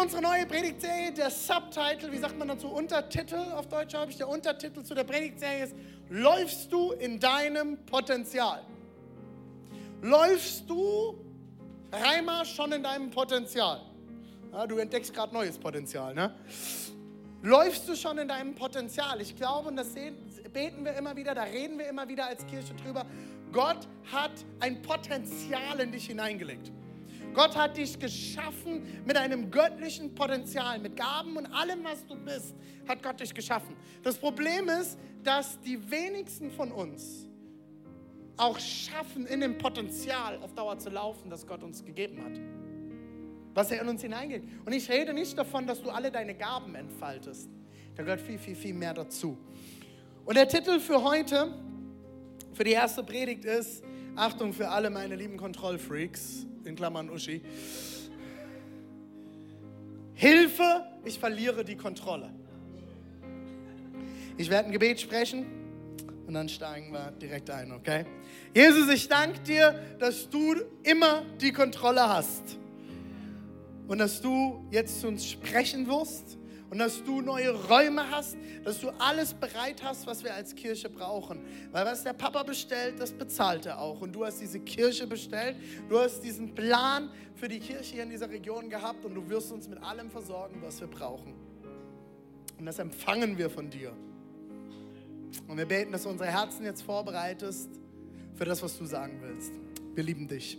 unsere neue Predigtserie, der Subtitle, wie sagt man dazu, Untertitel auf Deutsch habe ich, der Untertitel zu der Predigtserie ist, läufst du in deinem Potenzial? Läufst du, Reimer, schon in deinem Potenzial? Ja, du entdeckst gerade neues Potenzial, ne? Läufst du schon in deinem Potenzial? Ich glaube, und das sehen, beten wir immer wieder, da reden wir immer wieder als Kirche drüber. Gott hat ein Potenzial in dich hineingelegt. Gott hat dich geschaffen mit einem göttlichen Potenzial, mit Gaben und allem, was du bist, hat Gott dich geschaffen. Das Problem ist, dass die wenigsten von uns auch schaffen, in dem Potenzial auf Dauer zu laufen, das Gott uns gegeben hat. Was er in uns hineingeht. Und ich rede nicht davon, dass du alle deine Gaben entfaltest. Da gehört viel, viel, viel mehr dazu. Und der Titel für heute, für die erste Predigt ist, Achtung für alle meine lieben Kontrollfreaks, in Klammern Uschi. Hilfe, ich verliere die Kontrolle. Ich werde ein Gebet sprechen und dann steigen wir direkt ein, okay? Jesus, ich danke dir, dass du immer die Kontrolle hast und dass du jetzt zu uns sprechen wirst und dass du neue Räume hast, dass du alles bereit hast, was wir als Kirche brauchen. Weil was der Papa bestellt, das bezahlt er auch. Und du hast diese Kirche bestellt, du hast diesen Plan für die Kirche hier in dieser Region gehabt und du wirst uns mit allem versorgen, was wir brauchen. Und das empfangen wir von dir. Und wir beten, dass du unsere Herzen jetzt vorbereitest für das, was du sagen willst. Wir lieben dich.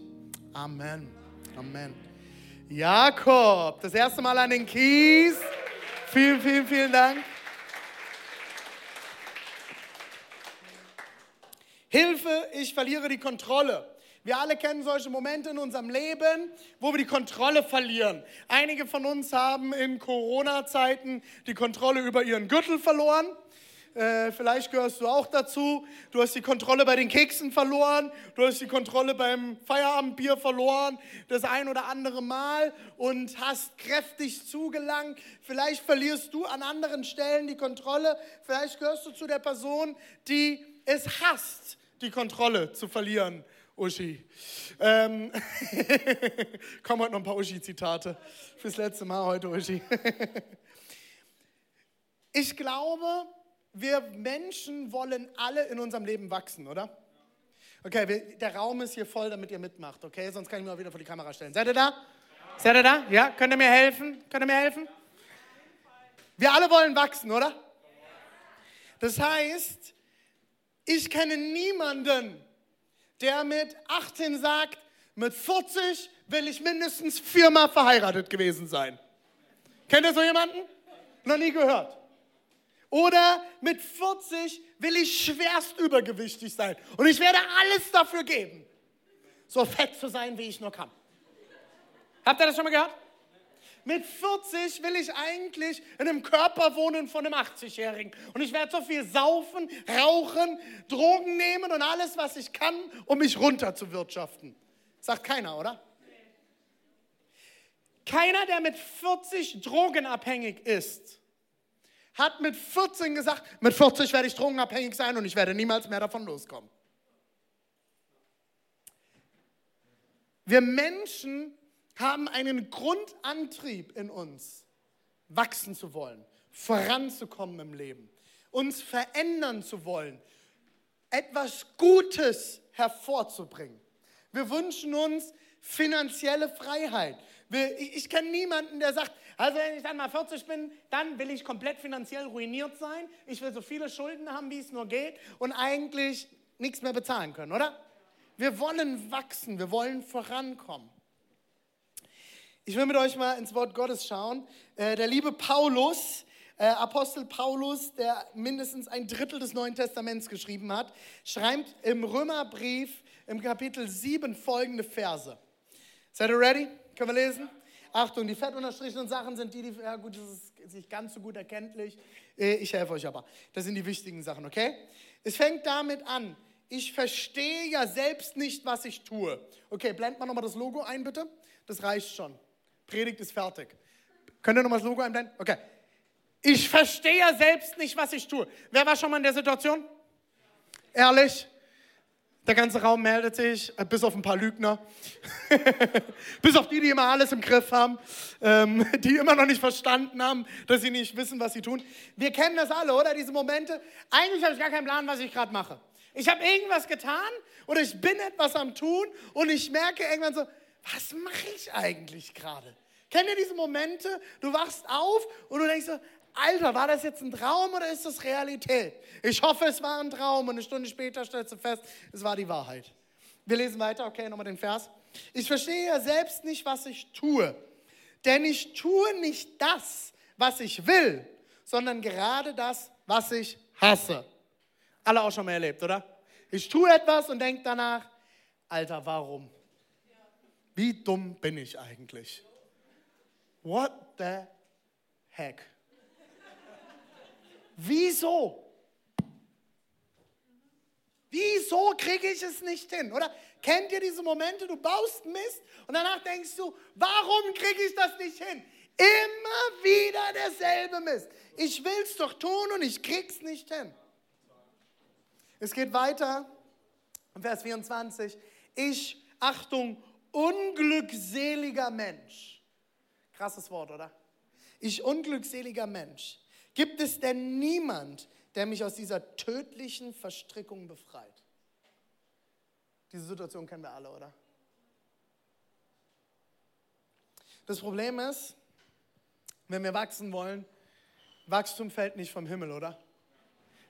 Amen. Amen. Jakob, das erste Mal an den Kies. Vielen, vielen, vielen Dank. Hilfe, ich verliere die Kontrolle. Wir alle kennen solche Momente in unserem Leben, wo wir die Kontrolle verlieren. Einige von uns haben in Corona-Zeiten die Kontrolle über ihren Gürtel verloren. Äh, vielleicht gehörst du auch dazu. Du hast die Kontrolle bei den Keksen verloren. Du hast die Kontrolle beim Feierabendbier verloren. Das ein oder andere Mal und hast kräftig zugelangt. Vielleicht verlierst du an anderen Stellen die Kontrolle. Vielleicht gehörst du zu der Person, die es hasst, die Kontrolle zu verlieren. Uschi. Ähm, kommen heute noch ein paar Uschi-Zitate. Fürs letzte Mal heute, Uschi. ich glaube, wir Menschen wollen alle in unserem Leben wachsen, oder? Okay, der Raum ist hier voll, damit ihr mitmacht, okay? Sonst kann ich mich auch wieder vor die Kamera stellen. Seid ihr da? Ja. Seid ihr da? Ja? Könnt ihr mir helfen? Könnt ihr mir helfen? Wir alle wollen wachsen, oder? Das heißt, ich kenne niemanden, der mit 18 sagt, mit 40 will ich mindestens viermal verheiratet gewesen sein. Kennt ihr so jemanden? Noch nie gehört. Oder mit 40 will ich schwerst übergewichtig sein und ich werde alles dafür geben, so fett zu sein, wie ich nur kann. Habt ihr das schon mal gehört? Mit 40 will ich eigentlich in einem Körper wohnen von einem 80-Jährigen. Und ich werde so viel saufen, rauchen, Drogen nehmen und alles, was ich kann, um mich runterzuwirtschaften. Sagt keiner, oder? Keiner, der mit 40 drogenabhängig ist, hat mit 14 gesagt, mit 40 werde ich drogenabhängig sein und ich werde niemals mehr davon loskommen. Wir Menschen haben einen Grundantrieb in uns, wachsen zu wollen, voranzukommen im Leben, uns verändern zu wollen, etwas Gutes hervorzubringen. Wir wünschen uns finanzielle Freiheit. Ich, ich kenne niemanden, der sagt, also wenn ich dann mal 40 bin, dann will ich komplett finanziell ruiniert sein. Ich will so viele Schulden haben, wie es nur geht und eigentlich nichts mehr bezahlen können, oder? Wir wollen wachsen, wir wollen vorankommen. Ich will mit euch mal ins Wort Gottes schauen. Äh, der liebe Paulus, äh, Apostel Paulus, der mindestens ein Drittel des Neuen Testaments geschrieben hat, schreibt im Römerbrief im Kapitel 7 folgende Verse. Seid ihr ready? Können wir lesen? Achtung, die fett unterstrichenen Sachen sind die, die, ja gut, das ist nicht ganz so gut erkenntlich. Äh, Ich helfe euch aber. Das sind die wichtigen Sachen, okay? Es fängt damit an. Ich verstehe ja selbst nicht, was ich tue. Okay, blend mal nochmal das Logo ein, bitte. Das reicht schon. Predigt ist fertig. Könnt ihr nochmal das Logo einblenden? Okay. Ich verstehe ja selbst nicht, was ich tue. Wer war schon mal in der Situation? Ehrlich? Der ganze Raum meldet sich, äh, bis auf ein paar Lügner. bis auf die, die immer alles im Griff haben, ähm, die immer noch nicht verstanden haben, dass sie nicht wissen, was sie tun. Wir kennen das alle, oder? Diese Momente. Eigentlich habe ich gar keinen Plan, was ich gerade mache. Ich habe irgendwas getan oder ich bin etwas am Tun und ich merke irgendwann so, was mache ich eigentlich gerade? Kennt ihr diese Momente? Du wachst auf und du denkst so, Alter, war das jetzt ein Traum oder ist das Realität? Ich hoffe, es war ein Traum und eine Stunde später stellst du fest, es war die Wahrheit. Wir lesen weiter, okay, nochmal den Vers. Ich verstehe ja selbst nicht, was ich tue, denn ich tue nicht das, was ich will, sondern gerade das, was ich hasse. Alle auch schon mal erlebt, oder? Ich tue etwas und denke danach, Alter, warum? Wie dumm bin ich eigentlich? What the heck? Wieso? Wieso kriege ich es nicht hin? Oder kennt ihr diese Momente, du baust Mist und danach denkst du, warum kriege ich das nicht hin? Immer wieder derselbe Mist. Ich will es doch tun und ich krieg's nicht hin. Es geht weiter, Vers 24. Ich, Achtung, unglückseliger Mensch. Krasses Wort, oder? Ich, unglückseliger Mensch. Gibt es denn niemand, der mich aus dieser tödlichen Verstrickung befreit? Diese Situation kennen wir alle, oder? Das Problem ist, wenn wir wachsen wollen, Wachstum fällt nicht vom Himmel, oder?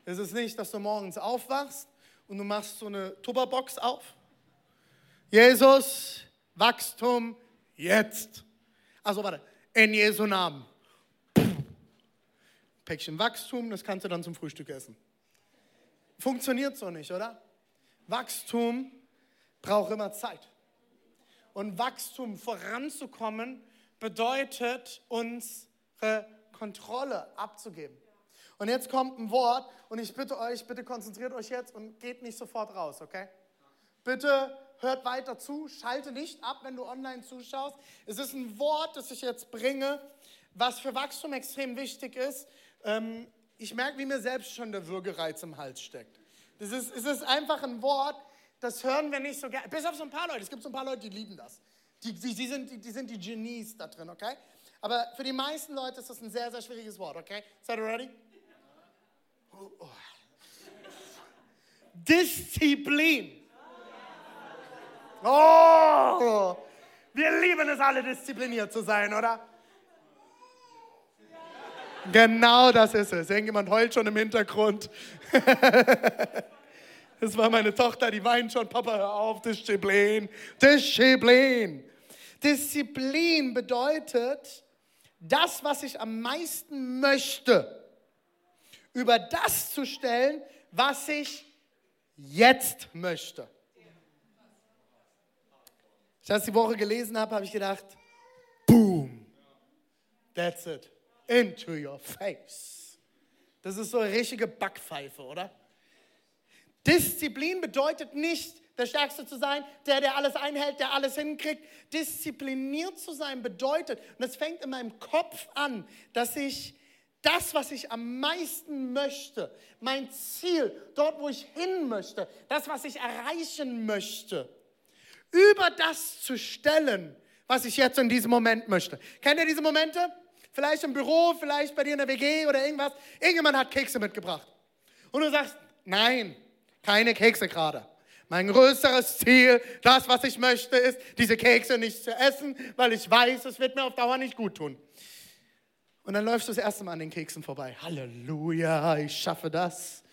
Es ist nicht, dass du morgens aufwachst und du machst so eine Tupperbox auf. Jesus, Wachstum jetzt. Also warte, in Jesu Namen. Päckchen Wachstum, das kannst du dann zum Frühstück essen. Funktioniert so nicht, oder? Wachstum braucht immer Zeit. Und Wachstum voranzukommen bedeutet, unsere Kontrolle abzugeben. Und jetzt kommt ein Wort und ich bitte euch, bitte konzentriert euch jetzt und geht nicht sofort raus, okay? Bitte hört weiter zu, schalte nicht ab, wenn du online zuschaust. Es ist ein Wort, das ich jetzt bringe, was für Wachstum extrem wichtig ist. Ähm, ich merke, wie mir selbst schon der Würgereiz im Hals steckt. Das ist, es ist einfach ein Wort, das hören wir nicht so gerne. Bis auf so ein paar Leute. Es gibt so ein paar Leute, die lieben das. Die, die, die, sind, die, die sind die Genies da drin, okay? Aber für die meisten Leute ist das ein sehr, sehr schwieriges Wort, okay? Seid ihr ready? Oh, oh. Disziplin. Oh, wir lieben es alle, diszipliniert zu sein, oder? Genau das ist es. Irgendjemand heult schon im Hintergrund. Das war meine Tochter, die weint schon. Papa, hör auf, Disziplin. Disziplin. Disziplin bedeutet, das, was ich am meisten möchte, über das zu stellen, was ich jetzt möchte. Als ich das die Woche gelesen habe, habe ich gedacht, boom, that's it, into your face. Das ist so eine richtige Backpfeife, oder? Disziplin bedeutet nicht, der Stärkste zu sein, der, der alles einhält, der alles hinkriegt. Diszipliniert zu sein bedeutet, und es fängt in meinem Kopf an, dass ich das, was ich am meisten möchte, mein Ziel, dort, wo ich hin möchte, das, was ich erreichen möchte, über das zu stellen, was ich jetzt in diesem Moment möchte. Kennt ihr diese Momente? Vielleicht im Büro, vielleicht bei dir in der WG oder irgendwas. Irgendjemand hat Kekse mitgebracht. Und du sagst, nein, keine Kekse gerade. Mein größeres Ziel, das, was ich möchte, ist, diese Kekse nicht zu essen, weil ich weiß, es wird mir auf Dauer nicht gut tun. Und dann läufst du das erste Mal an den Keksen vorbei. Halleluja, ich schaffe das.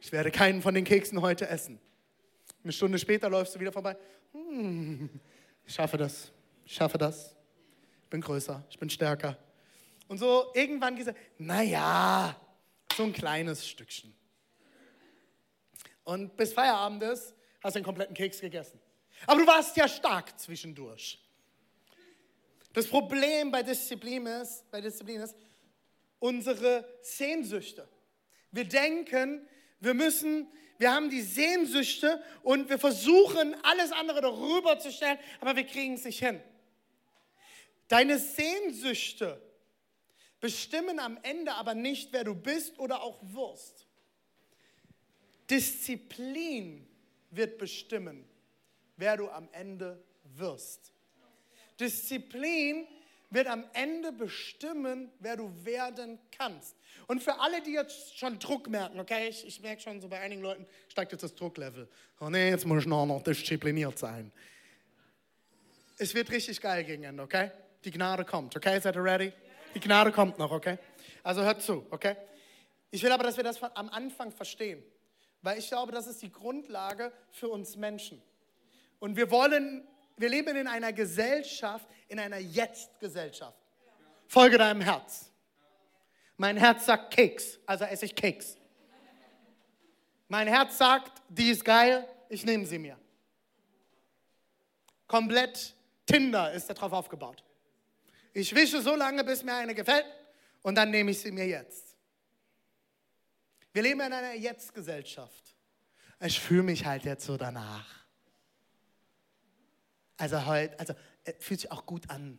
Ich werde keinen von den Keksen heute essen. Eine Stunde später läufst du wieder vorbei. Hm, ich schaffe das, ich schaffe das. Ich bin größer, ich bin stärker. Und so irgendwann gesagt, naja, so ein kleines Stückchen. Und bis Feierabend ist, hast du den kompletten Keks gegessen. Aber du warst ja stark zwischendurch. Das Problem bei Disziplin ist, bei Disziplin ist unsere Sehnsüchte. Wir denken, wir müssen, wir haben die Sehnsüchte und wir versuchen, alles andere darüber zu stellen, aber wir kriegen es nicht hin. Deine Sehnsüchte bestimmen am Ende aber nicht, wer du bist oder auch wirst. Disziplin wird bestimmen, wer du am Ende wirst. Disziplin wird am Ende bestimmen, wer du werden kannst. Und für alle, die jetzt schon Druck merken, okay, ich, ich merke schon so bei einigen Leuten, steigt jetzt das Drucklevel. Oh nee, jetzt muss ich noch, noch diszipliniert sein. Es wird richtig geil gegen Ende, okay? Die Gnade kommt, okay? Seid ihr ready? Die Gnade kommt noch, okay? Also hört zu, okay? Ich will aber, dass wir das am Anfang verstehen, weil ich glaube, das ist die Grundlage für uns Menschen. Und wir wollen, wir leben in einer Gesellschaft, in einer Jetzt-Gesellschaft. Folge deinem Herz. Mein Herz sagt Keks, also esse ich Keks. Mein Herz sagt, die ist geil, ich nehme sie mir. Komplett Tinder ist darauf aufgebaut. Ich wische so lange, bis mir eine gefällt und dann nehme ich sie mir jetzt. Wir leben in einer Jetzt-Gesellschaft. Ich fühle mich halt jetzt so danach. Also heute, also fühlt sich auch gut an.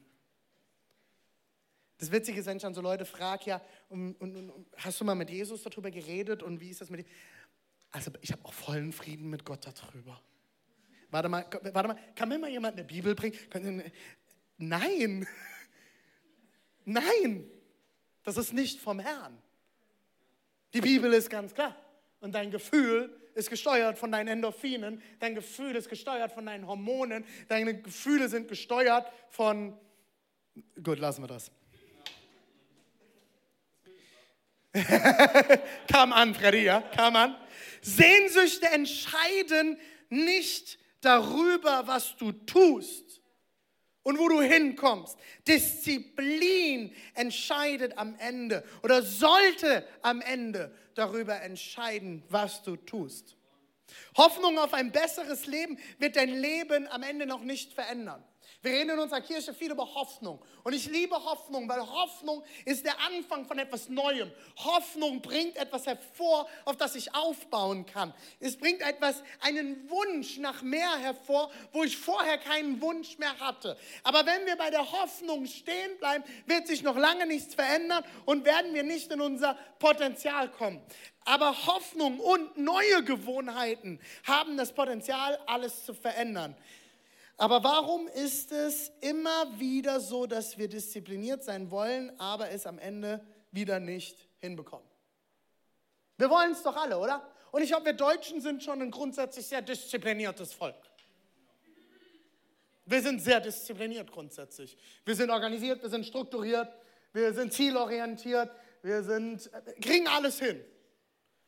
Das Witzige ist, wenn ich dann so Leute frage, ja, und, und, und, hast du mal mit Jesus darüber geredet und wie ist das mit dir? Also ich habe auch vollen Frieden mit Gott darüber. Warte mal, warte mal, kann mir mal jemand eine Bibel bringen? Nein, nein, das ist nicht vom Herrn. Die Bibel ist ganz klar. Und dein Gefühl ist gesteuert von deinen Endorphinen, dein Gefühl ist gesteuert von deinen Hormonen, deine Gefühle sind gesteuert von... Gut, lassen wir das. kam an, Freddy, ja, kam an. Sehnsüchte entscheiden nicht darüber, was du tust und wo du hinkommst. Disziplin entscheidet am Ende oder sollte am Ende darüber entscheiden, was du tust. Hoffnung auf ein besseres Leben wird dein Leben am Ende noch nicht verändern. Wir reden in unserer Kirche viel über Hoffnung. Und ich liebe Hoffnung, weil Hoffnung ist der Anfang von etwas Neuem. Hoffnung bringt etwas hervor, auf das ich aufbauen kann. Es bringt etwas, einen Wunsch nach mehr hervor, wo ich vorher keinen Wunsch mehr hatte. Aber wenn wir bei der Hoffnung stehen bleiben, wird sich noch lange nichts verändern und werden wir nicht in unser Potenzial kommen. Aber Hoffnung und neue Gewohnheiten haben das Potenzial, alles zu verändern. Aber warum ist es immer wieder so, dass wir diszipliniert sein wollen, aber es am Ende wieder nicht hinbekommen? Wir wollen es doch alle, oder? Und ich glaube, wir Deutschen sind schon ein grundsätzlich sehr diszipliniertes Volk. Wir sind sehr diszipliniert grundsätzlich. Wir sind organisiert, wir sind strukturiert, wir sind zielorientiert, wir sind, äh, kriegen alles hin.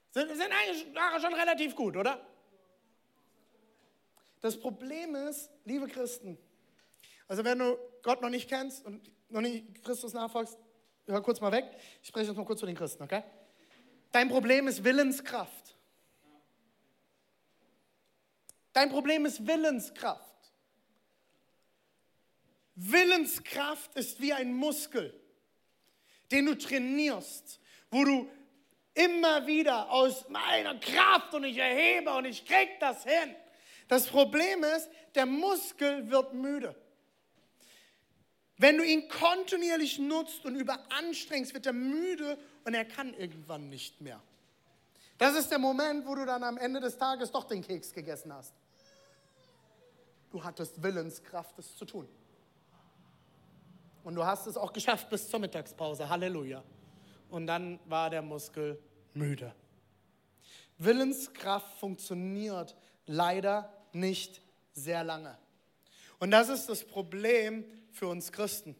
Sind, sind eigentlich schon relativ gut, oder? Das Problem ist, liebe Christen, also wenn du Gott noch nicht kennst und noch nicht Christus nachfolgst, hör kurz mal weg. Ich spreche jetzt mal kurz zu den Christen, okay? Dein Problem ist Willenskraft. Dein Problem ist Willenskraft. Willenskraft ist wie ein Muskel, den du trainierst, wo du immer wieder aus meiner Kraft und ich erhebe und ich krieg das hin das Problem ist, der Muskel wird müde. Wenn du ihn kontinuierlich nutzt und überanstrengst, wird er müde und er kann irgendwann nicht mehr. Das ist der Moment, wo du dann am Ende des Tages doch den Keks gegessen hast. Du hattest Willenskraft, es zu tun. Und du hast es auch geschafft bis zur Mittagspause. Halleluja. Und dann war der Muskel müde. Willenskraft funktioniert leider nicht sehr lange. Und das ist das Problem für uns Christen.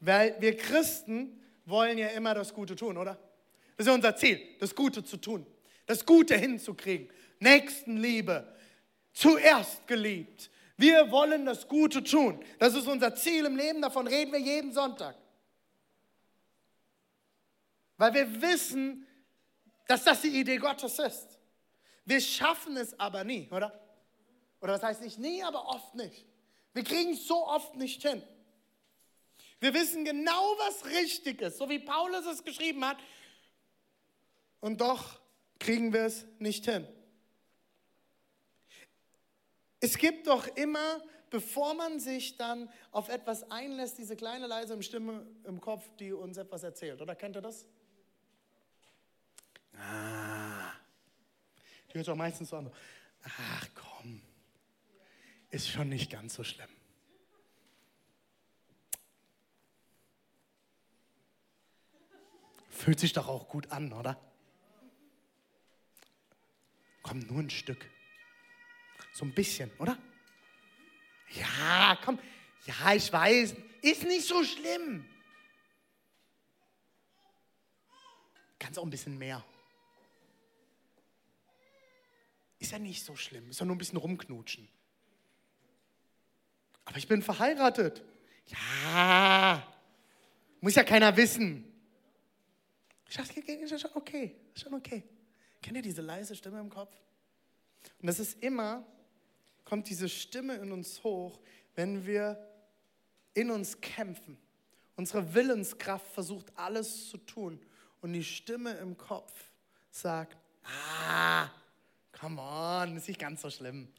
Weil wir Christen wollen ja immer das Gute tun, oder? Das ist unser Ziel, das Gute zu tun, das Gute hinzukriegen. Nächstenliebe, zuerst geliebt. Wir wollen das Gute tun. Das ist unser Ziel im Leben, davon reden wir jeden Sonntag. Weil wir wissen, dass das die Idee Gottes ist. Wir schaffen es aber nie, oder? Oder was heißt nicht nie, aber oft nicht. Wir kriegen es so oft nicht hin. Wir wissen genau, was richtig ist, so wie Paulus es geschrieben hat. Und doch kriegen wir es nicht hin. Es gibt doch immer, bevor man sich dann auf etwas einlässt, diese kleine leise Stimme im Kopf, die uns etwas erzählt. Oder kennt ihr das? Ah. Die hört auch meistens so an. Ach komm, ist schon nicht ganz so schlimm. Fühlt sich doch auch gut an, oder? Komm, nur ein Stück. So ein bisschen, oder? Ja, komm. Ja, ich weiß. Ist nicht so schlimm. Ganz auch ein bisschen mehr. Ist ja nicht so schlimm. Ist ja nur ein bisschen rumknutschen. Aber ich bin verheiratet. Ja, muss ja keiner wissen. Schatz, ist schon okay, ist schon okay. Kennt ihr diese leise Stimme im Kopf? Und das ist immer, kommt diese Stimme in uns hoch, wenn wir in uns kämpfen. Unsere Willenskraft versucht alles zu tun. Und die Stimme im Kopf sagt, ah, come on, ist nicht ganz so schlimm.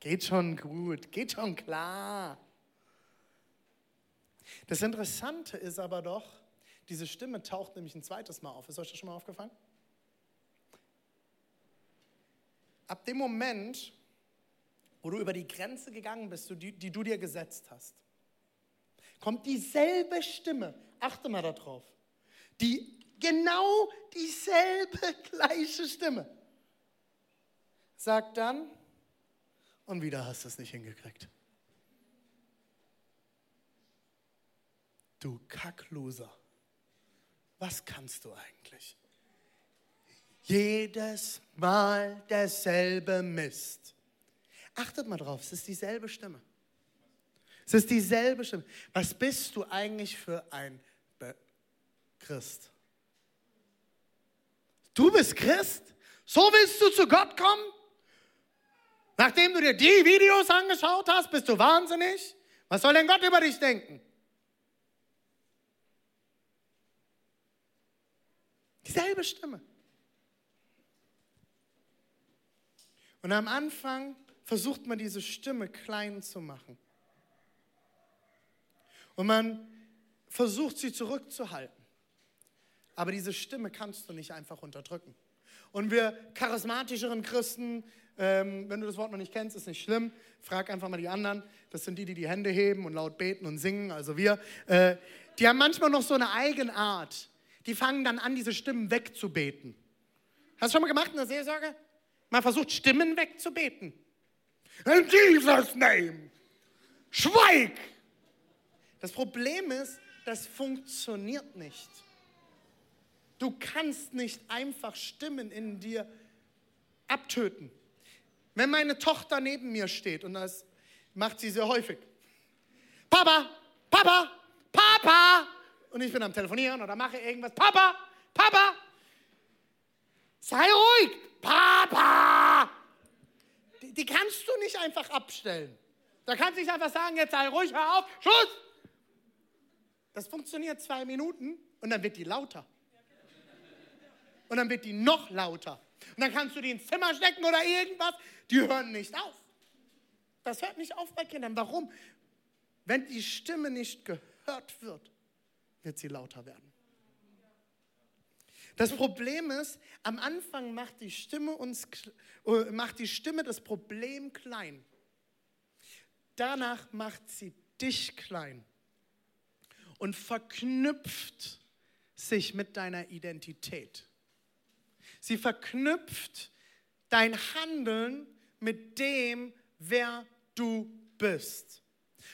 Geht schon gut, geht schon klar. Das Interessante ist aber doch, diese Stimme taucht nämlich ein zweites Mal auf. Ist euch das schon mal aufgefallen? Ab dem Moment, wo du über die Grenze gegangen bist, die, die du dir gesetzt hast, kommt dieselbe Stimme, achte mal darauf, die genau dieselbe gleiche Stimme, sagt dann, und wieder hast du es nicht hingekriegt. Du Kackloser was kannst du eigentlich? Jedes Mal derselbe Mist. Achtet mal drauf, es ist dieselbe Stimme. Es ist dieselbe Stimme. Was bist du eigentlich für ein Be Christ? Du bist Christ? So willst du zu Gott kommen? Nachdem du dir die Videos angeschaut hast, bist du wahnsinnig? Was soll denn Gott über dich denken? Dieselbe Stimme. Und am Anfang versucht man diese Stimme klein zu machen. Und man versucht sie zurückzuhalten. Aber diese Stimme kannst du nicht einfach unterdrücken. Und wir charismatischeren Christen, ähm, wenn du das Wort noch nicht kennst, ist nicht schlimm. Frag einfach mal die anderen. Das sind die, die die Hände heben und laut beten und singen, also wir. Äh, die haben manchmal noch so eine Eigenart die fangen dann an, diese Stimmen wegzubeten. Hast du schon mal gemacht in der Seelsorge? Man versucht, Stimmen wegzubeten. In Jesus' name. Schweig! Das Problem ist, das funktioniert nicht. Du kannst nicht einfach Stimmen in dir abtöten. Wenn meine Tochter neben mir steht, und das macht sie sehr häufig, Papa, Papa, Papa, und ich bin am Telefonieren oder mache irgendwas. Papa, Papa, sei ruhig, Papa. Die, die kannst du nicht einfach abstellen. Da kannst du nicht einfach sagen, jetzt sei ruhig, hör auf, Schuss. Das funktioniert zwei Minuten und dann wird die lauter. Und dann wird die noch lauter. Und dann kannst du die ins Zimmer stecken oder irgendwas. Die hören nicht auf. Das hört nicht auf bei Kindern. Warum? Wenn die Stimme nicht gehört wird, wird sie lauter werden. Das Problem ist, am Anfang macht die Stimme uns äh, macht die Stimme das Problem klein. Danach macht sie dich klein und verknüpft sich mit deiner Identität. Sie verknüpft dein Handeln mit dem, wer du bist.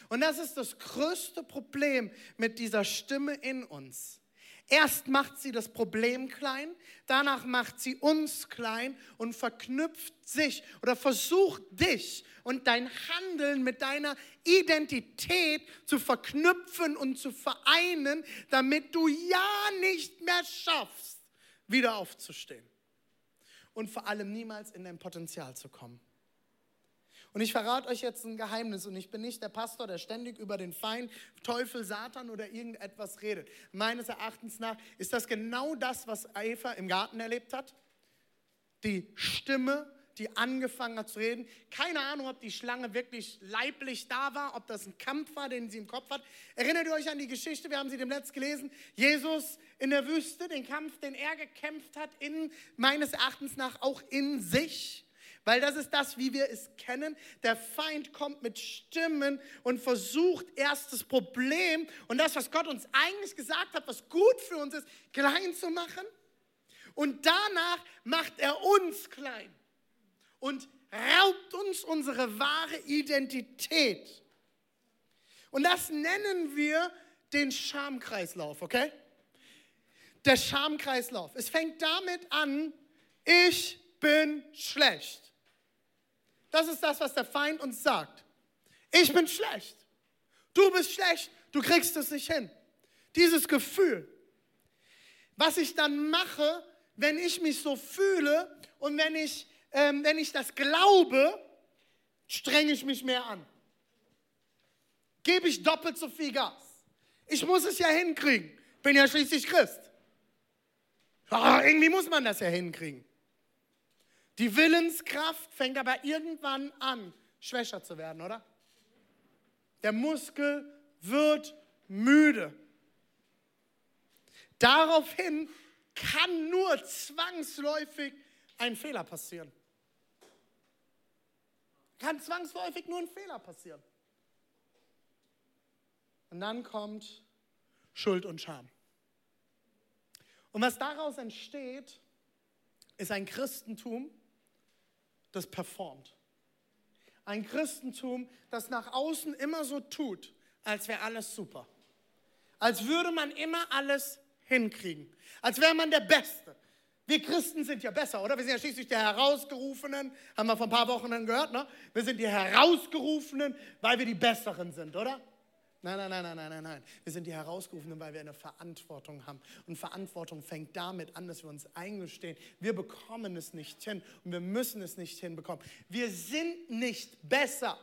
Und das ist das größte Problem mit dieser Stimme in uns. Erst macht sie das Problem klein, danach macht sie uns klein und verknüpft sich oder versucht dich und dein Handeln mit deiner Identität zu verknüpfen und zu vereinen, damit du ja nicht mehr schaffst, wieder aufzustehen und vor allem niemals in dein Potenzial zu kommen. Und ich verrate euch jetzt ein Geheimnis und ich bin nicht der Pastor, der ständig über den Feind, Teufel, Satan oder irgendetwas redet. Meines Erachtens nach ist das genau das, was Eva im Garten erlebt hat. Die Stimme, die angefangen hat zu reden. Keine Ahnung, ob die Schlange wirklich leiblich da war, ob das ein Kampf war, den sie im Kopf hat. Erinnert ihr euch an die Geschichte, wir haben sie dem Letzt gelesen, Jesus in der Wüste, den Kampf, den er gekämpft hat, in, meines Erachtens nach auch in sich. Weil das ist das, wie wir es kennen. Der Feind kommt mit Stimmen und versucht erst das Problem und das, was Gott uns eigentlich gesagt hat, was gut für uns ist, klein zu machen. Und danach macht er uns klein und raubt uns unsere wahre Identität. Und das nennen wir den Schamkreislauf, okay? Der Schamkreislauf. Es fängt damit an, ich bin schlecht. Das ist das, was der Feind uns sagt. Ich bin schlecht. Du bist schlecht. Du kriegst es nicht hin. Dieses Gefühl. Was ich dann mache, wenn ich mich so fühle und wenn ich, ähm, wenn ich das glaube, strenge ich mich mehr an. Gebe ich doppelt so viel Gas. Ich muss es ja hinkriegen. Bin ja schließlich Christ. Oh, irgendwie muss man das ja hinkriegen. Die Willenskraft fängt aber irgendwann an, schwächer zu werden, oder? Der Muskel wird müde. Daraufhin kann nur zwangsläufig ein Fehler passieren. Kann zwangsläufig nur ein Fehler passieren. Und dann kommt Schuld und Scham. Und was daraus entsteht, ist ein Christentum, das performt. Ein Christentum, das nach außen immer so tut, als wäre alles super. Als würde man immer alles hinkriegen. Als wäre man der Beste. Wir Christen sind ja besser, oder? Wir sind ja schließlich die Herausgerufenen, haben wir vor ein paar Wochen gehört, ne? Wir sind die Herausgerufenen, weil wir die Besseren sind, oder? Nein, nein, nein, nein, nein, nein, nein. Wir sind die Herausgerufenen, weil wir eine Verantwortung haben. Und Verantwortung fängt damit an, dass wir uns eingestehen. Wir bekommen es nicht hin und wir müssen es nicht hinbekommen. Wir sind nicht besser.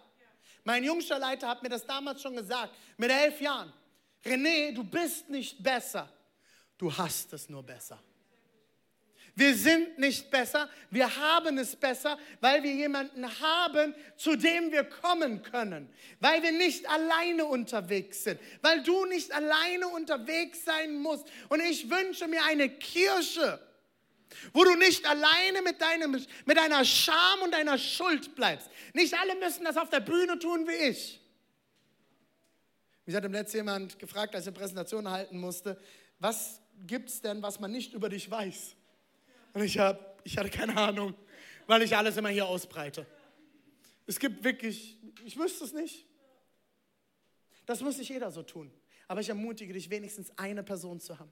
Mein jüngster Leiter hat mir das damals schon gesagt, mit elf Jahren. René, du bist nicht besser. Du hast es nur besser. Wir sind nicht besser, wir haben es besser, weil wir jemanden haben, zu dem wir kommen können, weil wir nicht alleine unterwegs sind, weil du nicht alleine unterwegs sein musst. Und ich wünsche mir eine Kirche, wo du nicht alleine mit, deinem, mit deiner Scham und deiner Schuld bleibst. Nicht alle müssen das auf der Bühne tun wie ich. Mich hat im letzten jemand gefragt, als eine Präsentation halten musste, was gibt es denn, was man nicht über dich weiß? Und ich, hab, ich hatte keine Ahnung, weil ich alles immer hier ausbreite. Es gibt wirklich, ich wüsste es nicht. Das muss nicht jeder so tun. Aber ich ermutige dich, wenigstens eine Person zu haben.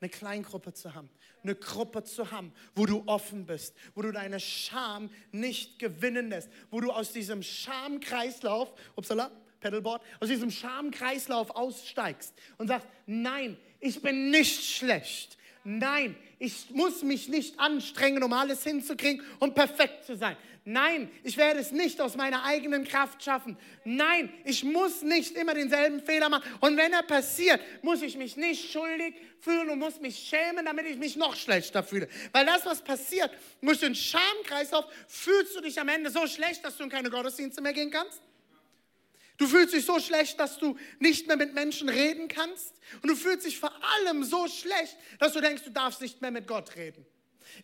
Eine Kleingruppe zu haben. Eine Gruppe zu haben, wo du offen bist. Wo du deine Scham nicht gewinnen lässt. Wo du aus diesem Schamkreislauf, upsala, Pedalboard, aus diesem Schamkreislauf aussteigst und sagst, nein, ich bin nicht schlecht. Nein, ich muss mich nicht anstrengen, um alles hinzukriegen, um perfekt zu sein. Nein, ich werde es nicht aus meiner eigenen Kraft schaffen. Nein, ich muss nicht immer denselben Fehler machen. Und wenn er passiert, muss ich mich nicht schuldig fühlen und muss mich schämen, damit ich mich noch schlechter fühle. Weil das, was passiert, durch den Schamkreislauf fühlst du dich am Ende so schlecht, dass du in keine Gottesdienste mehr gehen kannst. Du fühlst dich so schlecht, dass du nicht mehr mit Menschen reden kannst. Und du fühlst dich vor allem so schlecht, dass du denkst, du darfst nicht mehr mit Gott reden.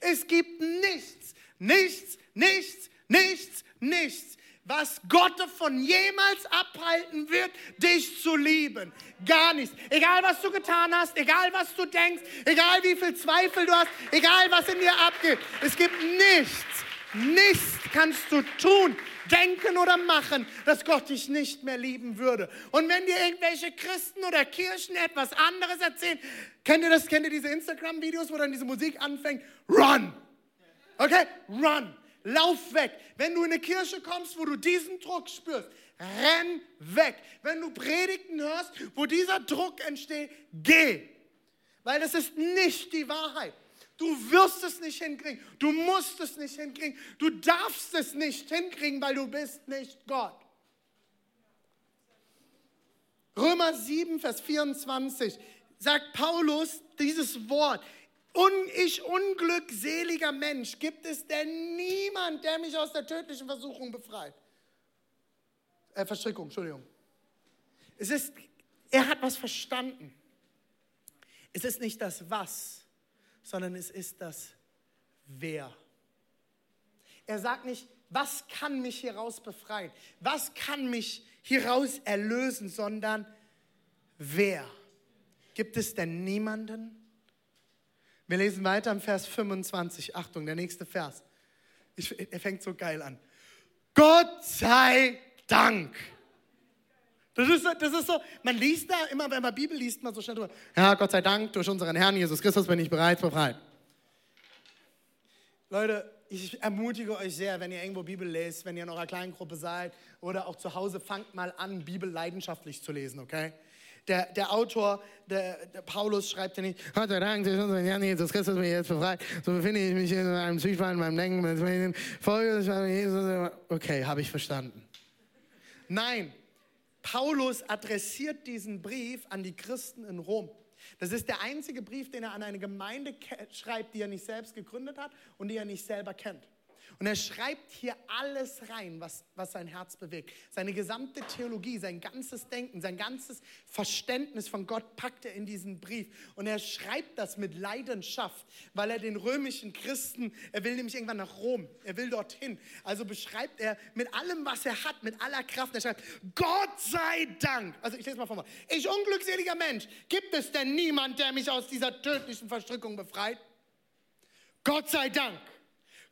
Es gibt nichts, nichts, nichts, nichts, nichts, was Gott davon jemals abhalten wird, dich zu lieben. Gar nichts. Egal, was du getan hast, egal, was du denkst, egal, wie viel Zweifel du hast, egal, was in dir abgeht. Es gibt nichts, nichts kannst du tun, denken oder machen, dass Gott dich nicht mehr lieben würde. Und wenn dir irgendwelche Christen oder Kirchen etwas anderes erzählen, kennt ihr das, kennt ihr diese Instagram-Videos, wo dann diese Musik anfängt? Run! Okay? Run! Lauf weg. Wenn du in eine Kirche kommst, wo du diesen Druck spürst, renn weg. Wenn du Predigten hörst, wo dieser Druck entsteht, geh. Weil das ist nicht die Wahrheit. Du wirst es nicht hinkriegen. Du musst es nicht hinkriegen. Du darfst es nicht hinkriegen, weil du bist nicht Gott. Römer 7, Vers 24 sagt Paulus dieses Wort. Und ich unglückseliger Mensch, gibt es denn niemand, der mich aus der tödlichen Versuchung befreit? Äh, Verstrickung, Entschuldigung. Es ist, er hat was verstanden. Es ist nicht das Was, sondern es ist das Wer. Er sagt nicht, was kann mich hieraus befreien? Was kann mich hieraus erlösen, sondern wer? Gibt es denn niemanden? Wir lesen weiter im Vers 25. Achtung, der nächste Vers. Ich, er fängt so geil an. Gott sei Dank. Das ist, das ist so, man liest da immer, wenn man Bibel liest, man so schnell drüber. Ja, Gott sei Dank, durch unseren Herrn Jesus Christus bin ich bereits befreit. Leute, ich ermutige euch sehr, wenn ihr irgendwo Bibel lest, wenn ihr in eurer kleinen Gruppe seid oder auch zu Hause, fangt mal an, Bibel leidenschaftlich zu lesen, okay? Der, der Autor, der, der Paulus, schreibt ja nicht, Gott sei Dank, durch unseren Herrn Jesus Christus bin ich jetzt befreit. So befinde ich mich in einem Zwiespalt in meinem Denken, Folge, okay, habe ich verstanden. Nein, Paulus adressiert diesen Brief an die Christen in Rom. Das ist der einzige Brief, den er an eine Gemeinde schreibt, die er nicht selbst gegründet hat und die er nicht selber kennt. Und er schreibt hier alles rein, was, was sein Herz bewegt. Seine gesamte Theologie, sein ganzes Denken, sein ganzes Verständnis von Gott packt er in diesen Brief. Und er schreibt das mit Leidenschaft, weil er den römischen Christen, er will nämlich irgendwann nach Rom, er will dorthin. Also beschreibt er mit allem, was er hat, mit aller Kraft. Er schreibt, Gott sei Dank. Also ich lese mal vor. Ich unglückseliger Mensch, gibt es denn niemand, der mich aus dieser tödlichen Verstrickung befreit? Gott sei Dank.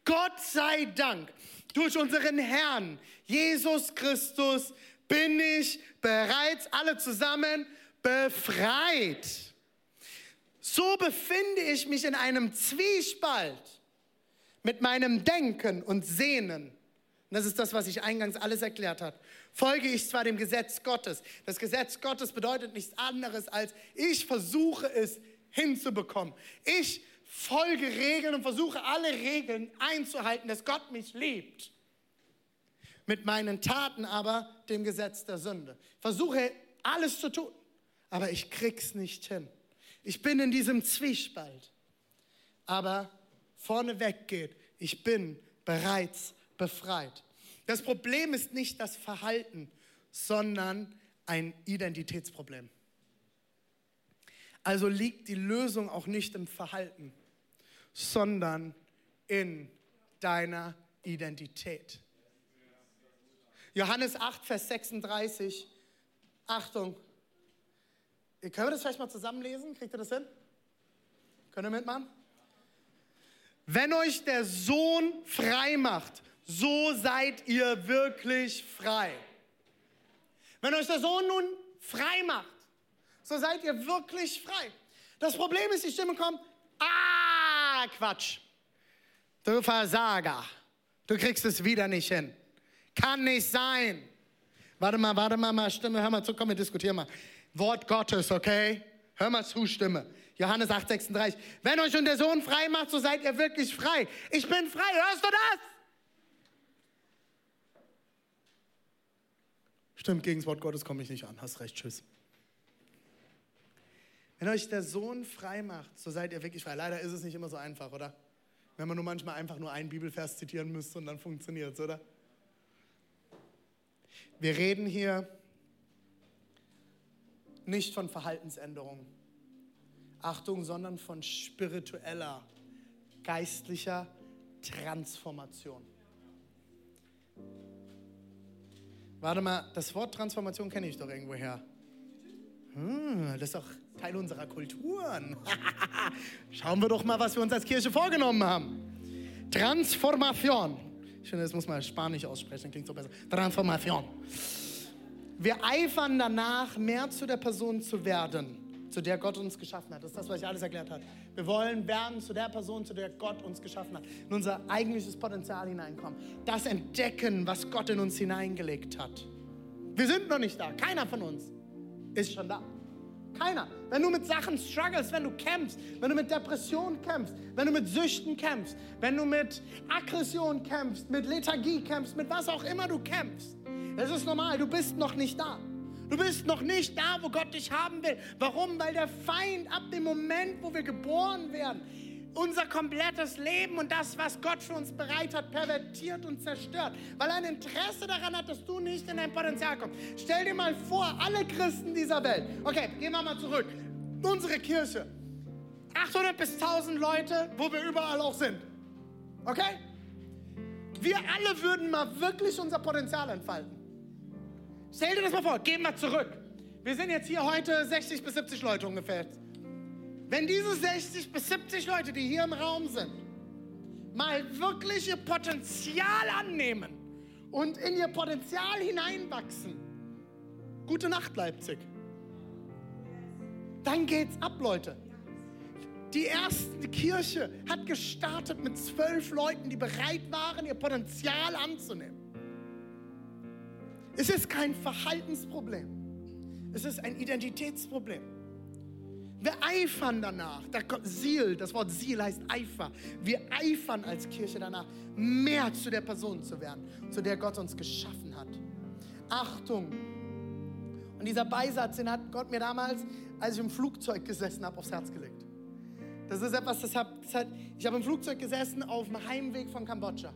Gott sei Dank, durch unseren Herrn Jesus Christus bin ich bereits alle zusammen befreit. So befinde ich mich in einem Zwiespalt mit meinem Denken und Sehnen. Das ist das, was ich eingangs alles erklärt habe. Folge ich zwar dem Gesetz Gottes. Das Gesetz Gottes bedeutet nichts anderes als, ich versuche es hinzubekommen. Ich folge Regeln und versuche alle Regeln einzuhalten, dass Gott mich liebt. Mit meinen Taten aber dem Gesetz der Sünde. Versuche alles zu tun, aber ich krieg's nicht hin. Ich bin in diesem Zwiespalt. Aber vorneweg geht, ich bin bereits befreit. Das Problem ist nicht das Verhalten, sondern ein Identitätsproblem. Also liegt die Lösung auch nicht im Verhalten, sondern in deiner Identität. Johannes 8, Vers 36. Achtung. Können wir das vielleicht mal zusammenlesen? Kriegt ihr das hin? Könnt ihr mitmachen? Wenn euch der Sohn frei macht, so seid ihr wirklich frei. Wenn euch der Sohn nun frei macht, so seid ihr wirklich frei. Das Problem ist, die Stimme kommt, Quatsch. Du Versager. Du kriegst es wieder nicht hin. Kann nicht sein. Warte mal, warte mal, mal Stimme, hör mal zu, komm, wir diskutieren mal. Wort Gottes, okay? Hör mal zu, Stimme. Johannes 8, 36. Wenn euch und der Sohn frei macht, so seid ihr wirklich frei. Ich bin frei, hörst du das? Stimmt, gegen das Wort Gottes komme ich nicht an. Hast recht, tschüss. Wenn euch der Sohn frei macht, so seid ihr wirklich frei. Leider ist es nicht immer so einfach, oder? Wenn man nur manchmal einfach nur einen Bibelvers zitieren müsste und dann funktioniert es, oder? Wir reden hier nicht von Verhaltensänderungen. Achtung, sondern von spiritueller, geistlicher Transformation. Warte mal, das Wort Transformation kenne ich doch irgendwo her. Hm, das ist doch Teil unserer Kulturen. Schauen wir doch mal, was wir uns als Kirche vorgenommen haben. Transformation. Ich finde, das muss man Spanisch aussprechen, klingt so besser. Transformation. Wir eifern danach, mehr zu der Person zu werden, zu der Gott uns geschaffen hat. Das ist das, was ich alles erklärt habe. Wir wollen werden zu der Person, zu der Gott uns geschaffen hat. In unser eigentliches Potenzial hineinkommen. Das entdecken, was Gott in uns hineingelegt hat. Wir sind noch nicht da. Keiner von uns ist schon da. Keiner. Wenn du mit Sachen struggles, wenn du kämpfst, wenn du mit Depressionen kämpfst, wenn du mit Süchten kämpfst, wenn du mit Aggression kämpfst, mit Lethargie kämpfst, mit was auch immer du kämpfst, das ist normal. Du bist noch nicht da. Du bist noch nicht da, wo Gott dich haben will. Warum? Weil der Feind ab dem Moment, wo wir geboren werden, unser komplettes Leben und das, was Gott für uns bereit hat, pervertiert und zerstört. Weil er ein Interesse daran hat, dass du nicht in dein Potenzial kommst. Stell dir mal vor, alle Christen dieser Welt. Okay, gehen wir mal zurück. Unsere Kirche. 800 bis 1000 Leute, wo wir überall auch sind. Okay? Wir alle würden mal wirklich unser Potenzial entfalten. Stell dir das mal vor, gehen wir zurück. Wir sind jetzt hier heute 60 bis 70 Leute ungefähr. Wenn diese 60 bis 70 Leute, die hier im Raum sind, mal wirklich ihr Potenzial annehmen und in ihr Potenzial hineinwachsen, gute Nacht Leipzig. Dann geht's ab, Leute. Die erste Kirche hat gestartet mit zwölf Leuten, die bereit waren, ihr Potenzial anzunehmen. Es ist kein Verhaltensproblem. Es ist ein Identitätsproblem. Wir eifern danach. Da kommt Ziel, das Wort Ziel heißt Eifer. Wir eifern als Kirche danach, mehr zu der Person zu werden, zu der Gott uns geschaffen hat. Achtung. Und dieser Beisatz, den hat Gott mir damals, als ich im Flugzeug gesessen habe, aufs Herz gelegt. Das ist etwas, das hat, das hat ich habe im Flugzeug gesessen auf dem Heimweg von Kambodscha.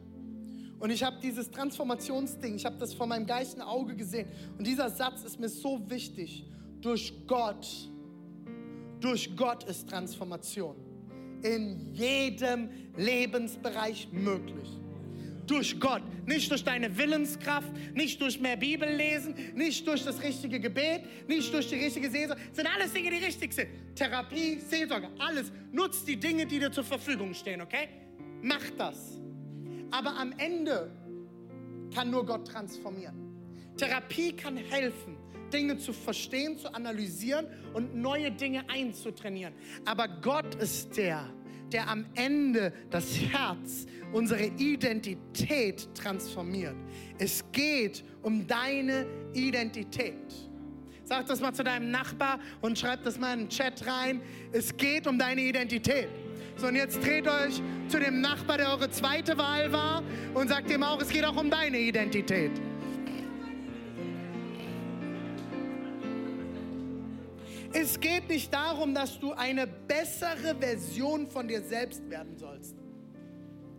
Und ich habe dieses Transformationsding, ich habe das vor meinem geistigen Auge gesehen. Und dieser Satz ist mir so wichtig. Durch Gott, durch Gott ist Transformation in jedem Lebensbereich möglich. Durch Gott, nicht durch deine Willenskraft, nicht durch mehr Bibel lesen, nicht durch das richtige Gebet, nicht durch die richtige Seelsorge. Das sind alles Dinge, die richtig sind. Therapie, Seelsorge, alles. Nutzt die Dinge, die dir zur Verfügung stehen, okay? Mach das. Aber am Ende kann nur Gott transformieren. Therapie kann helfen, Dinge zu verstehen, zu analysieren und neue Dinge einzutrainieren. Aber Gott ist der, der am Ende das Herz, unsere Identität transformiert. Es geht um deine Identität. Sag das mal zu deinem Nachbar und schreib das mal in den Chat rein. Es geht um deine Identität. So, und jetzt dreht euch zu dem Nachbar, der eure zweite Wahl war, und sagt ihm auch, es geht auch um deine Identität. Es geht nicht darum, dass du eine bessere Version von dir selbst werden sollst.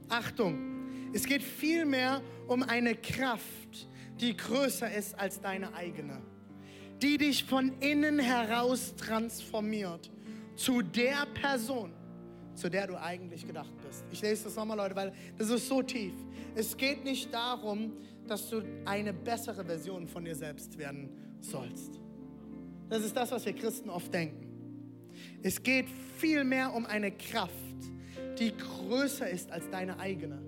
Achtung, es geht vielmehr um eine Kraft, die größer ist als deine eigene, die dich von innen heraus transformiert zu der Person, zu der du eigentlich gedacht bist. Ich lese das nochmal, Leute, weil das ist so tief. Es geht nicht darum, dass du eine bessere Version von dir selbst werden sollst. Das ist das, was wir Christen oft denken. Es geht vielmehr um eine Kraft, die größer ist als deine eigene,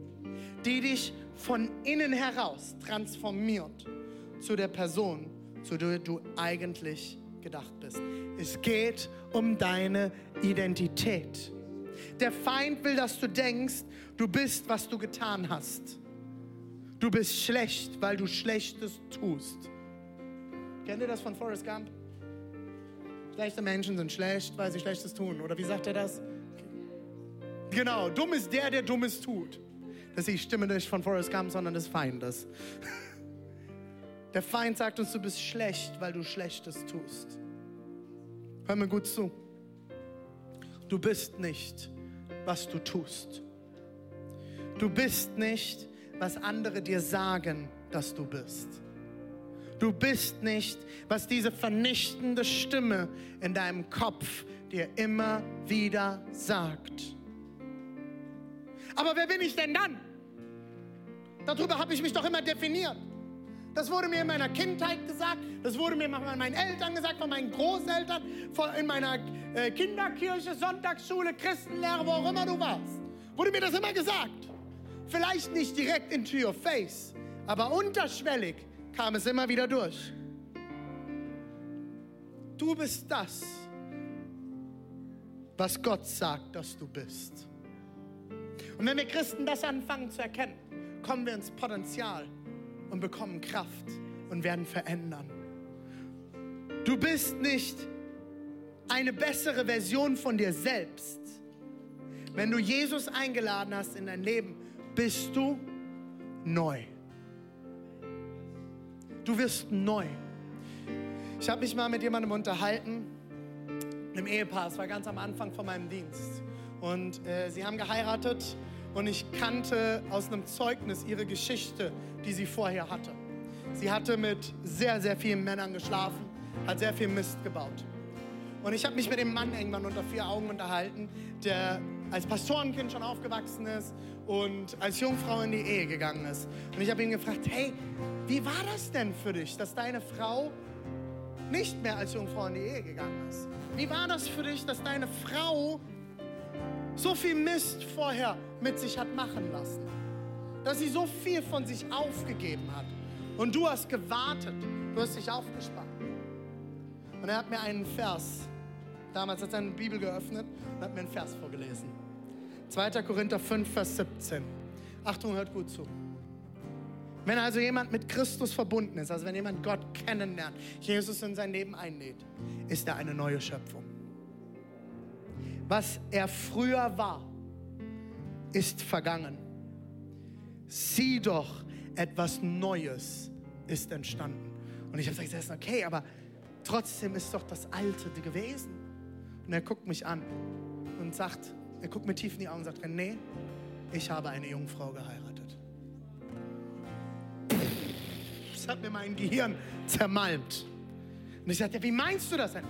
die dich von innen heraus transformiert zu der Person, zu der du eigentlich gedacht bist. Es geht um deine Identität. Der Feind will, dass du denkst, du bist, was du getan hast. Du bist schlecht, weil du Schlechtes tust. Kennt ihr das von Forrest Gump? Schlechte Menschen sind schlecht, weil sie Schlechtes tun. Oder wie sagt er das? Genau, dumm ist der, der Dummes tut. Das ist die Stimme nicht von Forrest Gump, sondern des Feindes. Der Feind sagt uns, du bist schlecht, weil du Schlechtes tust. Hör mir gut zu. Du bist nicht, was du tust. Du bist nicht, was andere dir sagen, dass du bist. Du bist nicht, was diese vernichtende Stimme in deinem Kopf dir immer wieder sagt. Aber wer bin ich denn dann? Darüber habe ich mich doch immer definiert. Das wurde mir in meiner Kindheit gesagt, das wurde mir von meinen Eltern gesagt, von meinen Großeltern, in meiner äh, Kinderkirche, Sonntagsschule, Christenlehre, wo auch immer du warst. Wurde mir das immer gesagt. Vielleicht nicht direkt into your face, aber unterschwellig kam es immer wieder durch. Du bist das, was Gott sagt, dass du bist. Und wenn wir Christen das anfangen zu erkennen, kommen wir ins Potenzial und bekommen Kraft und werden verändern. Du bist nicht, eine bessere Version von dir selbst. Wenn du Jesus eingeladen hast in dein Leben, bist du neu. Du wirst neu. Ich habe mich mal mit jemandem unterhalten, einem Ehepaar, es war ganz am Anfang von meinem Dienst. Und äh, sie haben geheiratet und ich kannte aus einem Zeugnis ihre Geschichte, die sie vorher hatte. Sie hatte mit sehr, sehr vielen Männern geschlafen, hat sehr viel Mist gebaut. Und ich habe mich mit dem Mann irgendwann unter vier Augen unterhalten, der als Pastorenkind schon aufgewachsen ist und als Jungfrau in die Ehe gegangen ist. Und ich habe ihn gefragt, hey, wie war das denn für dich, dass deine Frau nicht mehr als Jungfrau in die Ehe gegangen ist? Wie war das für dich, dass deine Frau so viel Mist vorher mit sich hat machen lassen? Dass sie so viel von sich aufgegeben hat. Und du hast gewartet, du hast dich aufgespannt. Und er hat mir einen Vers, damals hat er seine Bibel geöffnet und hat mir einen Vers vorgelesen. 2. Korinther 5, Vers 17. Achtung, hört gut zu. Wenn also jemand mit Christus verbunden ist, also wenn jemand Gott kennenlernt, Jesus in sein Leben einlädt, ist er eine neue Schöpfung. Was er früher war, ist vergangen. Sieh doch, etwas Neues ist entstanden. Und ich habe gesagt, okay, aber trotzdem ist doch das Alte gewesen. Und er guckt mich an und sagt, er guckt mir tief in die Augen und sagt, nee, ich habe eine Jungfrau geheiratet. Das hat mir mein Gehirn zermalmt. Und ich sagte, wie meinst du das denn?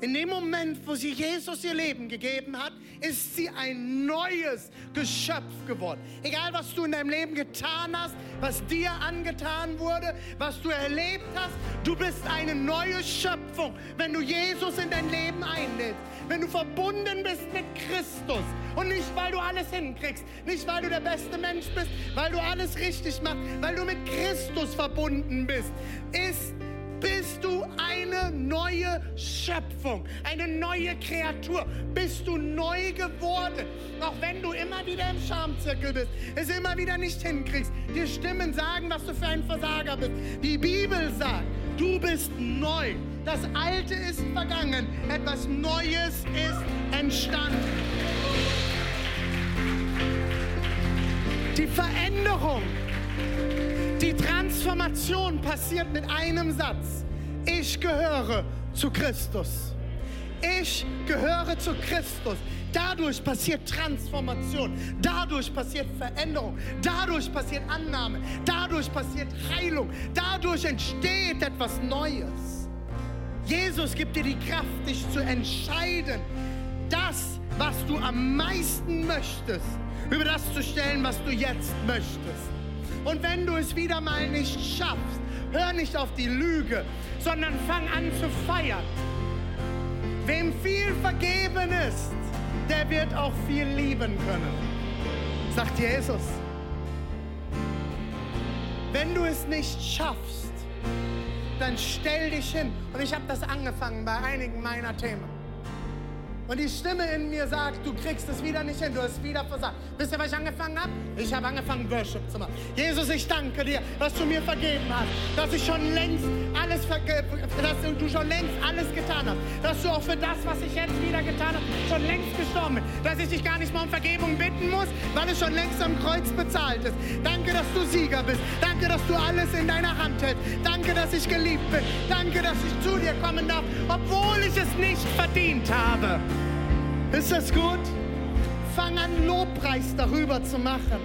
In dem Moment, wo sie Jesus ihr Leben gegeben hat, ist sie ein neues Geschöpf geworden. Egal, was du in deinem Leben getan hast, was dir angetan wurde, was du erlebt hast, du bist eine neue Schöpfung, wenn du Jesus in dein Leben einlädst. Wenn du verbunden bist mit Christus und nicht, weil du alles hinkriegst, nicht, weil du der beste Mensch bist, weil du alles richtig machst, weil du mit Christus verbunden bist, ist bist du eine neue Schöpfung, eine neue Kreatur. Bist du neu geworden. Auch wenn du immer wieder im Schamzirkel bist, es immer wieder nicht hinkriegst, dir Stimmen sagen, was du für ein Versager bist. Die Bibel sagt, du bist neu. Das Alte ist vergangen, etwas Neues ist entstanden. Die Veränderung die Transformation passiert mit einem Satz. Ich gehöre zu Christus. Ich gehöre zu Christus. Dadurch passiert Transformation, dadurch passiert Veränderung, dadurch passiert Annahme, dadurch passiert Heilung, dadurch entsteht etwas Neues. Jesus gibt dir die Kraft, dich zu entscheiden, das, was du am meisten möchtest, über das zu stellen, was du jetzt möchtest. Und wenn du es wieder mal nicht schaffst, hör nicht auf die Lüge, sondern fang an zu feiern. Wem viel vergeben ist, der wird auch viel lieben können, sagt Jesus. Wenn du es nicht schaffst, dann stell dich hin. Und ich habe das angefangen bei einigen meiner Themen. Und die Stimme in mir sagt, du kriegst es wieder nicht hin, du hast wieder versagt. Wisst ihr, was ich angefangen habe? Ich habe angefangen, Worship zu machen. Jesus, ich danke dir, dass du mir vergeben hast, dass ich schon längst alles, dass du schon längst alles getan hast, dass du auch für das, was ich jetzt wieder getan habe, schon längst gestorben bist, dass ich dich gar nicht mal um Vergebung bitten muss, weil es schon längst am Kreuz bezahlt ist. Danke, dass du Sieger bist. Danke, dass du alles in deiner Hand hältst. Danke, dass ich geliebt bin. Danke, dass ich zu dir kommen darf, obwohl ich es nicht verdient habe. Ist das gut? Fang an, Lobpreis darüber zu machen.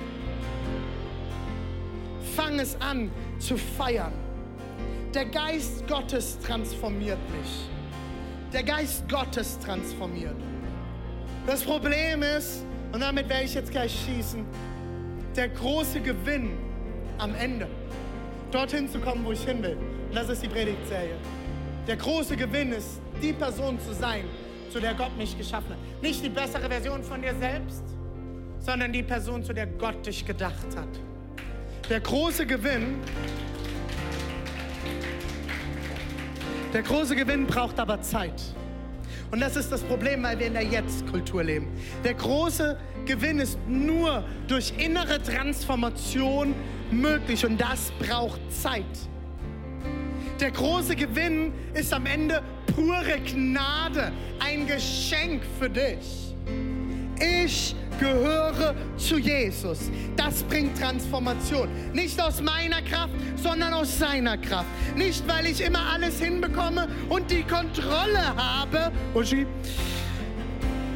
Fang es an zu feiern. Der Geist Gottes transformiert mich. Der Geist Gottes transformiert. Das Problem ist, und damit werde ich jetzt gleich schießen, der große Gewinn am Ende, dorthin zu kommen, wo ich hin will. Und das ist die Predigtserie. Der große Gewinn ist, die Person zu sein, zu der Gott mich geschaffen hat. Nicht die bessere Version von dir selbst, sondern die Person, zu der Gott dich gedacht hat. Der große Gewinn, der große Gewinn braucht aber Zeit. Und das ist das Problem, weil wir in der Jetzt-Kultur leben. Der große Gewinn ist nur durch innere Transformation möglich und das braucht Zeit. Der große Gewinn ist am Ende pure Gnade, ein Geschenk für dich. Ich gehöre zu Jesus. Das bringt Transformation. Nicht aus meiner Kraft, sondern aus seiner Kraft. Nicht, weil ich immer alles hinbekomme und die Kontrolle habe, Uschi,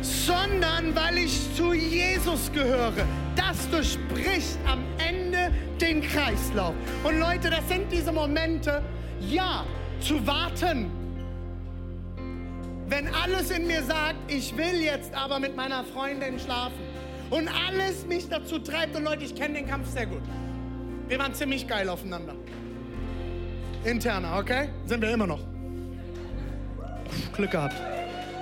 sondern weil ich zu Jesus gehöre. Das durchbricht am Ende den Kreislauf. Und Leute, das sind diese Momente, ja, zu warten. Wenn alles in mir sagt, ich will jetzt aber mit meiner Freundin schlafen und alles mich dazu treibt, und Leute, ich kenne den Kampf sehr gut. Wir waren ziemlich geil aufeinander. Interner, okay? Sind wir immer noch. Glück gehabt.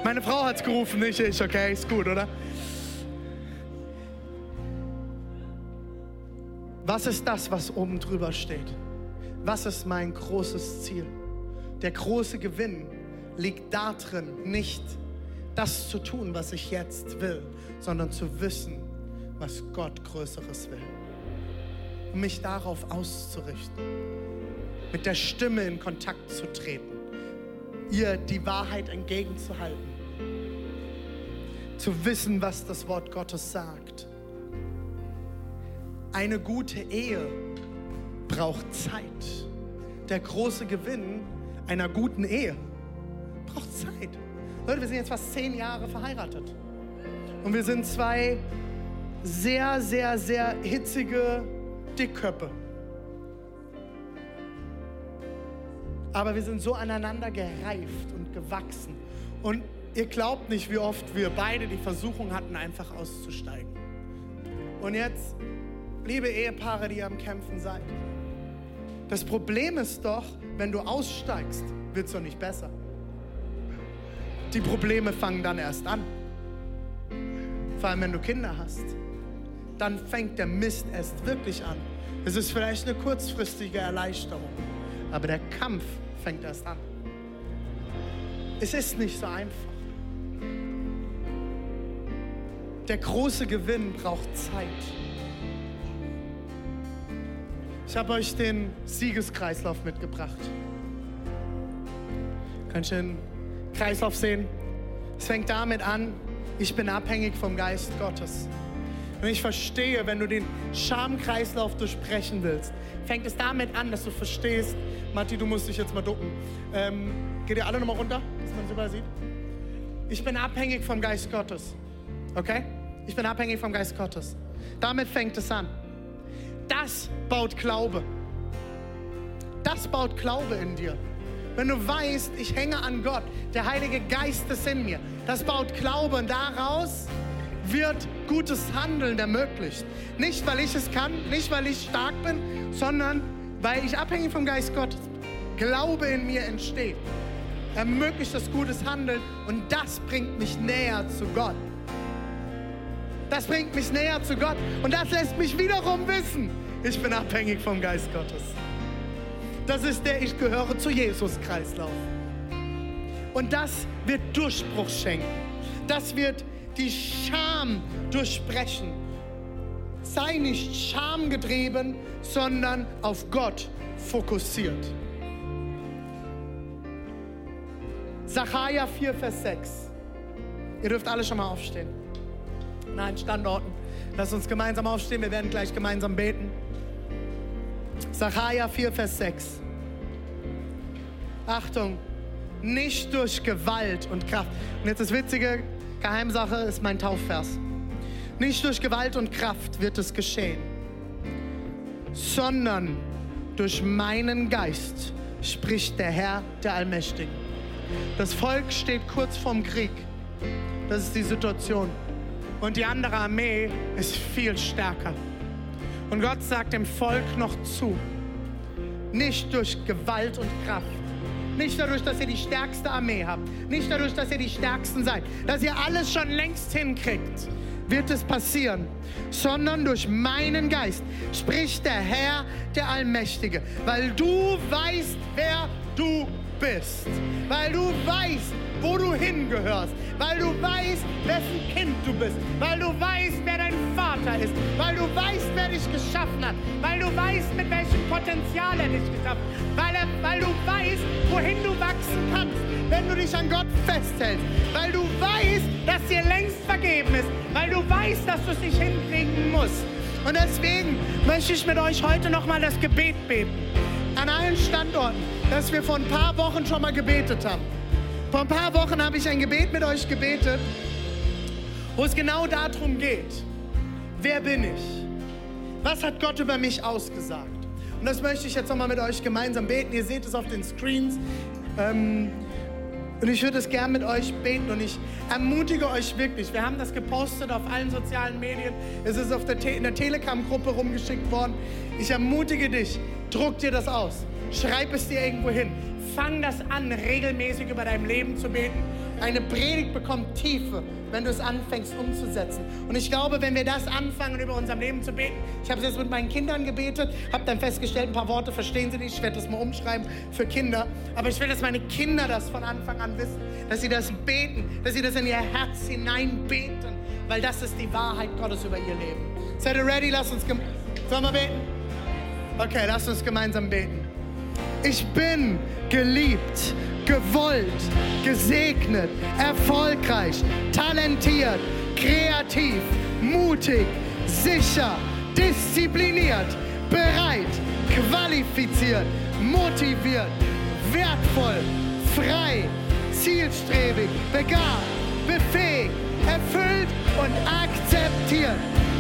Meine Frau hat's gerufen, nicht ich, okay? Ist gut, oder? Was ist das, was oben drüber steht? Was ist mein großes Ziel? Der große Gewinn liegt darin, nicht das zu tun, was ich jetzt will, sondern zu wissen, was Gott Größeres will. Um mich darauf auszurichten, mit der Stimme in Kontakt zu treten, ihr die Wahrheit entgegenzuhalten, zu wissen, was das Wort Gottes sagt. Eine gute Ehe braucht Zeit. Der große Gewinn einer guten Ehe braucht Zeit. Leute, wir sind jetzt fast zehn Jahre verheiratet. Und wir sind zwei sehr, sehr, sehr hitzige Dickköpfe. Aber wir sind so aneinander gereift und gewachsen. Und ihr glaubt nicht, wie oft wir beide die Versuchung hatten, einfach auszusteigen. Und jetzt, liebe Ehepaare, die am Kämpfen seid, das Problem ist doch, wenn du aussteigst, wird es doch nicht besser. Die Probleme fangen dann erst an. Vor allem, wenn du Kinder hast. Dann fängt der Mist erst wirklich an. Es ist vielleicht eine kurzfristige Erleichterung, aber der Kampf fängt erst an. Es ist nicht so einfach. Der große Gewinn braucht Zeit. Ich habe euch den Siegeskreislauf mitgebracht. Könnt ihr den Kreislauf sehen? Es fängt damit an, ich bin abhängig vom Geist Gottes. Und ich verstehe, wenn du den Schamkreislauf durchbrechen willst, fängt es damit an, dass du verstehst, Matti, du musst dich jetzt mal ducken. Ähm, geht ihr alle nochmal runter, dass man es überall sieht? Ich bin abhängig vom Geist Gottes. Okay? Ich bin abhängig vom Geist Gottes. Damit fängt es an. Das baut Glaube. Das baut Glaube in dir. Wenn du weißt, ich hänge an Gott, der Heilige Geist ist in mir, das baut Glaube und daraus wird gutes Handeln ermöglicht. Nicht, weil ich es kann, nicht, weil ich stark bin, sondern weil ich abhängig vom Geist Gottes Glaube in mir entsteht. Ermöglicht das gutes Handeln und das bringt mich näher zu Gott. Das bringt mich näher zu Gott und das lässt mich wiederum wissen, ich bin abhängig vom Geist Gottes. Das ist der Ich gehöre zu Jesus-Kreislauf. Und das wird Durchbruch schenken. Das wird die Scham durchbrechen. Sei nicht schamgetrieben, sondern auf Gott fokussiert. Sacharja 4, Vers 6. Ihr dürft alle schon mal aufstehen. Nein, Standorten. Lasst uns gemeinsam aufstehen. Wir werden gleich gemeinsam beten. Sacharja 4, Vers 6. Achtung, nicht durch Gewalt und Kraft. Und jetzt das Witzige, Geheimsache ist mein Taufvers. Nicht durch Gewalt und Kraft wird es geschehen, sondern durch meinen Geist, spricht der Herr, der Allmächtige. Das Volk steht kurz vorm Krieg. Das ist die Situation. Und die andere Armee ist viel stärker. Und Gott sagt dem Volk noch zu, nicht durch Gewalt und Kraft, nicht dadurch, dass ihr die stärkste Armee habt, nicht dadurch, dass ihr die Stärksten seid, dass ihr alles schon längst hinkriegt, wird es passieren, sondern durch meinen Geist spricht der Herr, der Allmächtige, weil du weißt, wer du bist, weil du weißt, wo du hingehörst, weil du weißt, wessen Kind du bist, weil du weißt, wer dein Vater ist, weil du weißt, wer dich geschaffen hat, weil du weißt, mit welchem Potenzial er dich geschaffen hat, weil, er, weil du weißt, wohin du wachsen kannst, wenn du dich an Gott festhältst, weil du weißt, dass dir längst vergeben ist, weil du weißt, dass du es nicht hinkriegen musst. Und deswegen möchte ich mit euch heute nochmal das Gebet beten. An allen Standorten, das wir vor ein paar Wochen schon mal gebetet haben. Vor ein paar Wochen habe ich ein Gebet mit euch gebetet, wo es genau darum geht, wer bin ich? Was hat Gott über mich ausgesagt? Und das möchte ich jetzt nochmal mit euch gemeinsam beten. Ihr seht es auf den Screens. Ähm, und ich würde es gern mit euch beten und ich ermutige euch wirklich. Wir haben das gepostet auf allen sozialen Medien. Es ist auf der Te in der Telegram-Gruppe rumgeschickt worden. Ich ermutige dich, druck dir das aus. Schreib es dir irgendwo hin. Fang das an, regelmäßig über dein Leben zu beten. Eine Predigt bekommt Tiefe, wenn du es anfängst umzusetzen. Und ich glaube, wenn wir das anfangen, über unser Leben zu beten, ich habe es jetzt mit meinen Kindern gebetet, habe dann festgestellt, ein paar Worte verstehen sie nicht, ich werde das mal umschreiben für Kinder. Aber ich will, dass meine Kinder das von Anfang an wissen, dass sie das beten, dass sie das in ihr Herz hinein beten, weil das ist die Wahrheit Gottes über ihr Leben. Seid ihr ready? Lass uns, wir beten? Okay, lass uns gemeinsam beten. Ich bin geliebt, gewollt, gesegnet, erfolgreich, talentiert, kreativ, mutig, sicher, diszipliniert, bereit, qualifiziert, motiviert, wertvoll, frei, zielstrebig, begabt, befähigt, erfüllt und akzeptiert.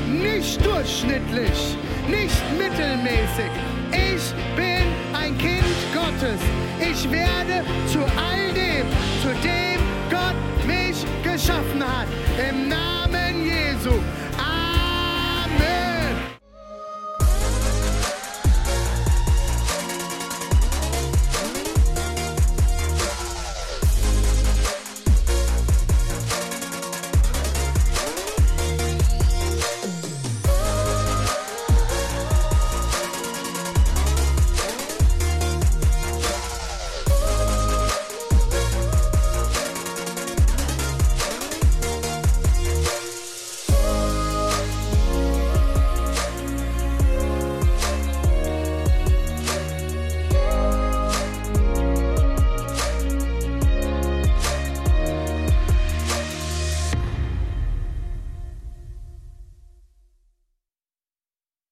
Nicht durchschnittlich, nicht mittelmäßig. Ich bin ein Kind Gottes. Ich werde zu all dem, zu dem Gott mich geschaffen hat. Im Namen Jesu.